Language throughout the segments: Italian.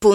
FM.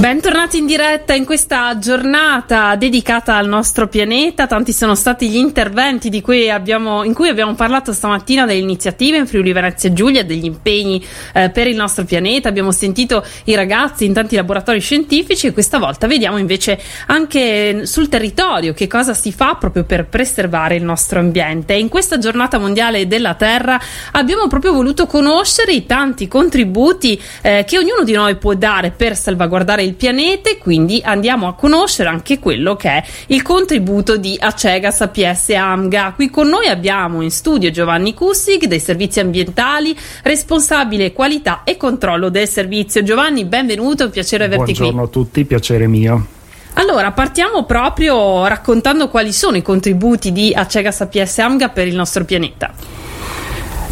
Bentornati in diretta in questa giornata dedicata al nostro pianeta. Tanti sono stati gli interventi cui abbiamo, in cui abbiamo parlato stamattina delle iniziative in Friuli Venezia Giulia, degli impegni eh, per il nostro pianeta. Abbiamo sentito i ragazzi in tanti laboratori scientifici e questa volta vediamo invece anche sul territorio che cosa si fa proprio per preservare il nostro ambiente. In questa giornata mondiale della Terra abbiamo proprio voluto conoscere i tanti contributi eh, che ognuno di noi può dare per salvaguardare il pianeta e quindi andiamo a conoscere anche quello che è il contributo di Acegas APS AMGA. Qui con noi abbiamo in studio Giovanni Cussig dei servizi ambientali, responsabile qualità e controllo del servizio. Giovanni, benvenuto, è un piacere averti Buongiorno qui. Buongiorno a tutti, piacere mio. Allora, partiamo proprio raccontando quali sono i contributi di Acegas APS AMGA per il nostro pianeta.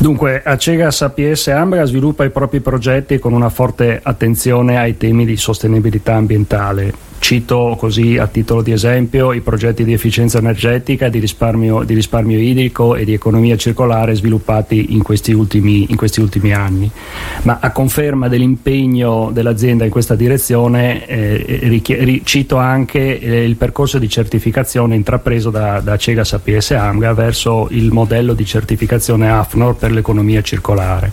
Dunque, Acegas APS Ambra sviluppa i propri progetti con una forte attenzione ai temi di sostenibilità ambientale Cito così a titolo di esempio i progetti di efficienza energetica, di risparmio, di risparmio idrico e di economia circolare sviluppati in questi, ultimi, in questi, ultimi, anni. Ma a conferma dell'impegno dell'azienda in questa direzione eh, richier- cito anche eh, il percorso di certificazione intrapreso da, da Cegas APS Amga verso il modello di certificazione AFNOR per l'economia circolare.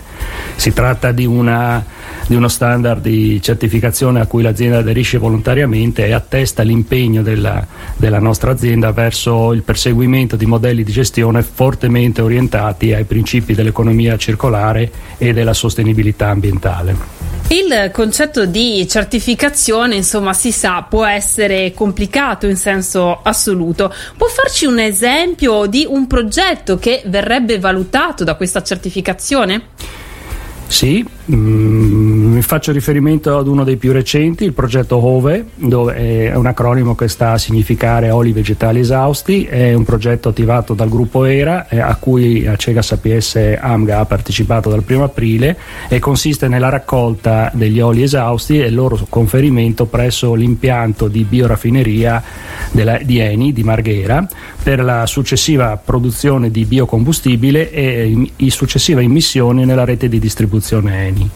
Si tratta di, una, di uno standard di certificazione a cui l'azienda aderisce volontariamente sicuramente attesta l'impegno della, della nostra azienda verso il perseguimento di modelli di gestione fortemente orientati ai principi dell'economia circolare e della sostenibilità ambientale. Il concetto di certificazione, insomma, si sa, può essere complicato in senso assoluto. Può farci un esempio di un progetto che verrebbe valutato da questa certificazione? Sì, mm, faccio riferimento ad uno dei più recenti, il progetto OVE, dove è un acronimo che sta a significare oli vegetali esausti, è un progetto attivato dal gruppo ERA eh, a cui Acega Sapiesse AMGA ha partecipato dal 1 aprile e consiste nella raccolta degli oli esausti e il loro conferimento presso l'impianto di bioraffineria della, di Eni di Marghera per la successiva produzione di biocombustibile e i successiva immissione nella rete di distribuzione produzione Eni.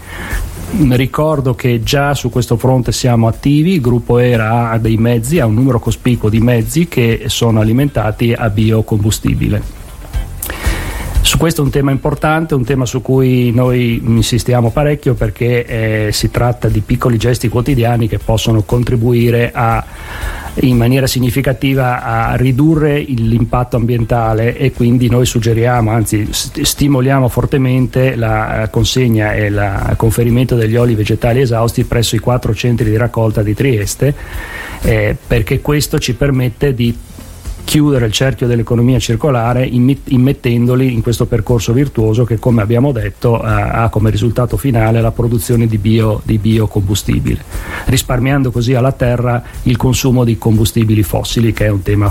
Ricordo che già su questo fronte siamo attivi, il gruppo ERA ha dei mezzi, ha un numero cospicuo di mezzi che sono alimentati a biocombustibile. Su questo è un tema importante, un tema su cui noi insistiamo parecchio perché eh, si tratta di piccoli gesti quotidiani che possono contribuire a in maniera significativa a ridurre l'impatto ambientale e quindi noi suggeriamo, anzi stimoliamo fortemente la consegna e il conferimento degli oli vegetali esausti presso i quattro centri di raccolta di Trieste eh, perché questo ci permette di chiudere il cerchio dell'economia circolare immettendoli in questo percorso virtuoso che come abbiamo detto ha come risultato finale la produzione di, bio, di biocombustibile, risparmiando così alla terra il consumo di combustibili fossili che è un tema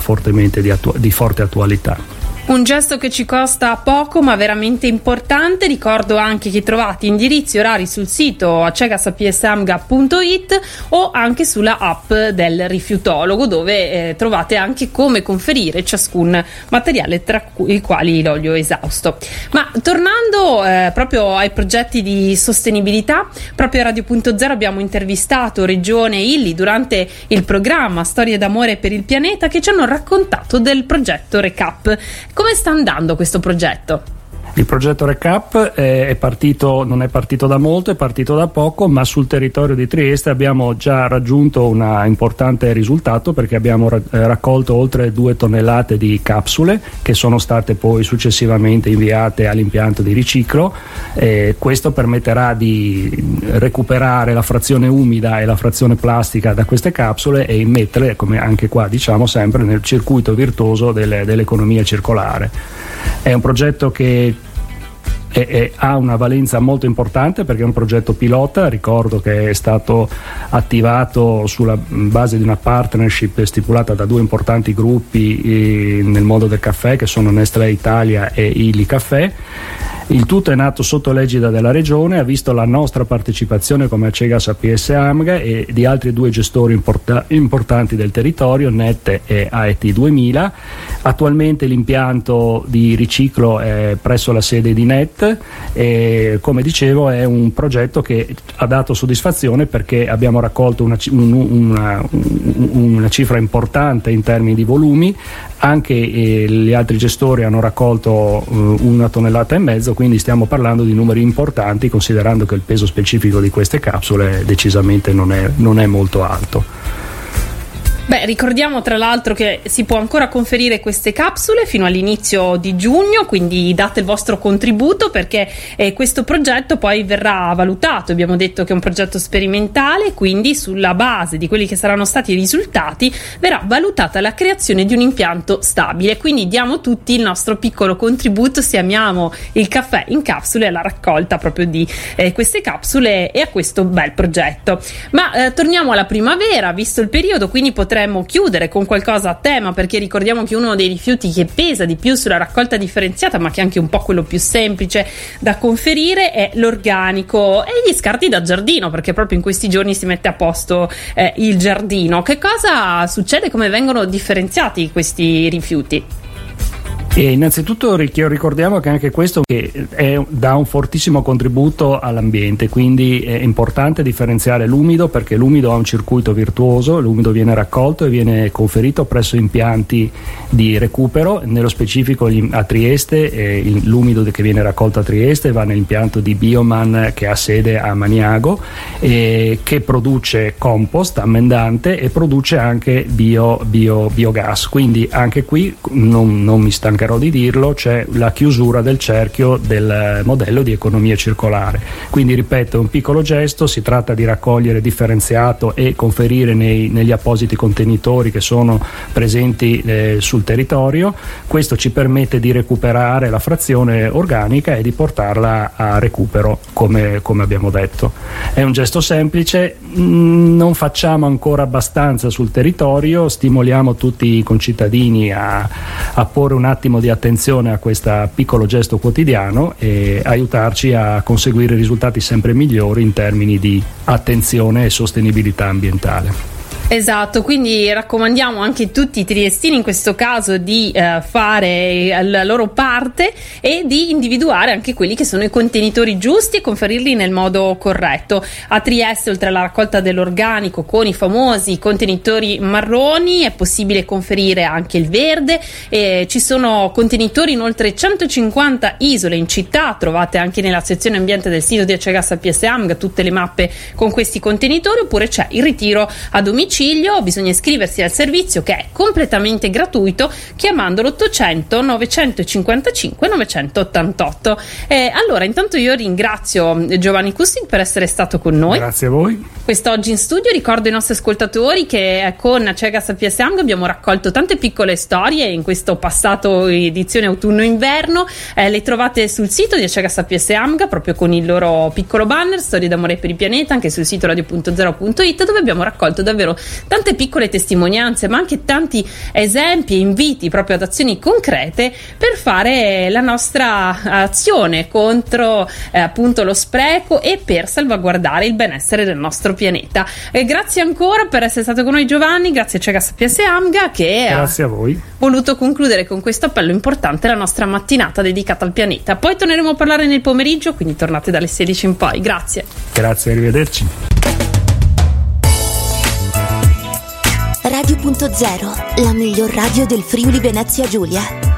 di, attu- di forte attualità. Un gesto che ci costa poco ma veramente importante. Ricordo anche che trovate indirizzi orari sul sito acegasapsamga.it o anche sulla app del rifiutologo dove eh, trovate anche come conferire ciascun materiale tra i quali l'olio esausto. Ma tornando eh, proprio ai progetti di sostenibilità, proprio a Radio.0 abbiamo intervistato Regione Illi durante il programma Storie d'amore per il pianeta che ci hanno raccontato del progetto Recap come sta andando questo progetto? Il progetto Recap è partito, non è partito da molto, è partito da poco, ma sul territorio di Trieste abbiamo già raggiunto un importante risultato perché abbiamo eh, raccolto oltre due tonnellate di capsule che sono state poi successivamente inviate all'impianto di riciclo. E questo permetterà di recuperare la frazione umida e la frazione plastica da queste capsule e immetterle, come anche qua diciamo sempre, nel circuito virtuoso delle, dell'economia circolare. È un progetto che e, e ha una valenza molto importante perché è un progetto pilota, ricordo che è stato attivato sulla base di una partnership stipulata da due importanti gruppi eh, nel mondo del caffè che sono Nestlé Italia e Ili Caffè il tutto è nato sotto l'egida della Regione, ha visto la nostra partecipazione come Acegas APS Amga e di altri due gestori importa- importanti del territorio, NET e AET 2000. Attualmente l'impianto di riciclo è presso la sede di NET e come dicevo è un progetto che ha dato soddisfazione perché abbiamo raccolto una, una, una cifra importante in termini di volumi, anche eh, gli altri gestori hanno raccolto eh, una tonnellata e mezzo, quindi stiamo parlando di numeri importanti considerando che il peso specifico di queste capsule decisamente non è, non è molto alto. Beh, ricordiamo tra l'altro che si può ancora conferire queste capsule fino all'inizio di giugno, quindi date il vostro contributo perché eh, questo progetto poi verrà valutato. Abbiamo detto che è un progetto sperimentale, quindi sulla base di quelli che saranno stati i risultati verrà valutata la creazione di un impianto stabile. Quindi diamo tutti il nostro piccolo contributo se amiamo il caffè in capsule alla raccolta proprio di eh, queste capsule e a questo bel progetto. Ma eh, torniamo alla primavera, visto il periodo, quindi potremmo potremmo chiudere con qualcosa a tema perché ricordiamo che uno dei rifiuti che pesa di più sulla raccolta differenziata ma che è anche un po' quello più semplice da conferire è l'organico e gli scarti da giardino perché proprio in questi giorni si mette a posto eh, il giardino. Che cosa succede? Come vengono differenziati questi rifiuti? E innanzitutto ricordiamo che anche questo è, dà un fortissimo contributo all'ambiente, quindi è importante differenziare l'umido perché l'umido ha un circuito virtuoso, l'umido viene raccolto e viene conferito presso impianti di recupero, nello specifico a Trieste eh, l'umido che viene raccolto a Trieste va nell'impianto di Bioman che ha sede a Maniago eh, che produce compost ammendante e produce anche bio, bio, biogas, quindi anche qui non, non mi stancherò mancherò di dirlo, c'è la chiusura del cerchio del modello di economia circolare. Quindi ripeto, è un piccolo gesto, si tratta di raccogliere differenziato e conferire nei, negli appositi contenitori che sono presenti eh, sul territorio. Questo ci permette di recuperare la frazione organica e di portarla a recupero, come, come abbiamo detto. È un gesto semplice, mm, non facciamo ancora abbastanza sul territorio, stimoliamo tutti i concittadini a, a porre un attimo minimo di attenzione a questo piccolo gesto quotidiano e aiutarci a conseguire risultati sempre migliori in termini di attenzione e sostenibilità ambientale. Esatto, quindi raccomandiamo anche tutti i triestini in questo caso di eh, fare la loro parte e di individuare anche quelli che sono i contenitori giusti e conferirli nel modo corretto. A Trieste, oltre alla raccolta dell'organico con i famosi contenitori marroni, è possibile conferire anche il verde. E ci sono contenitori in oltre 150 isole in città, trovate anche nella sezione ambiente del sito di Acegas PSAMG tutte le mappe con questi contenitori, oppure c'è il ritiro a domicilio domicilio, bisogna iscriversi al servizio che è completamente gratuito chiamando l'800 955 988. Eh, allora, intanto io ringrazio Giovanni Cussin per essere stato con noi. Grazie a voi. Quest'oggi in studio ricordo ai nostri ascoltatori che con Cegas PSM abbiamo raccolto tante piccole storie in questo passato edizione autunno-inverno. Eh, le trovate sul sito di Cegas PSM proprio con il loro piccolo banner Storie d'amore per il pianeta, anche sul sito radio.0.it dove abbiamo raccolto davvero tante piccole testimonianze, ma anche tanti esempi e inviti proprio ad azioni concrete per fare la nostra azione contro eh, appunto lo spreco e per salvaguardare il benessere del nostro pianeta. E grazie ancora per essere stato con noi Giovanni, grazie a Cega Sapienza Amga che grazie ha voluto concludere con questo appello importante la nostra mattinata dedicata al pianeta. Poi torneremo a parlare nel pomeriggio, quindi tornate dalle 16 in poi. Grazie. Grazie, arrivederci. Radio.0, la miglior radio del Friuli Venezia Giulia.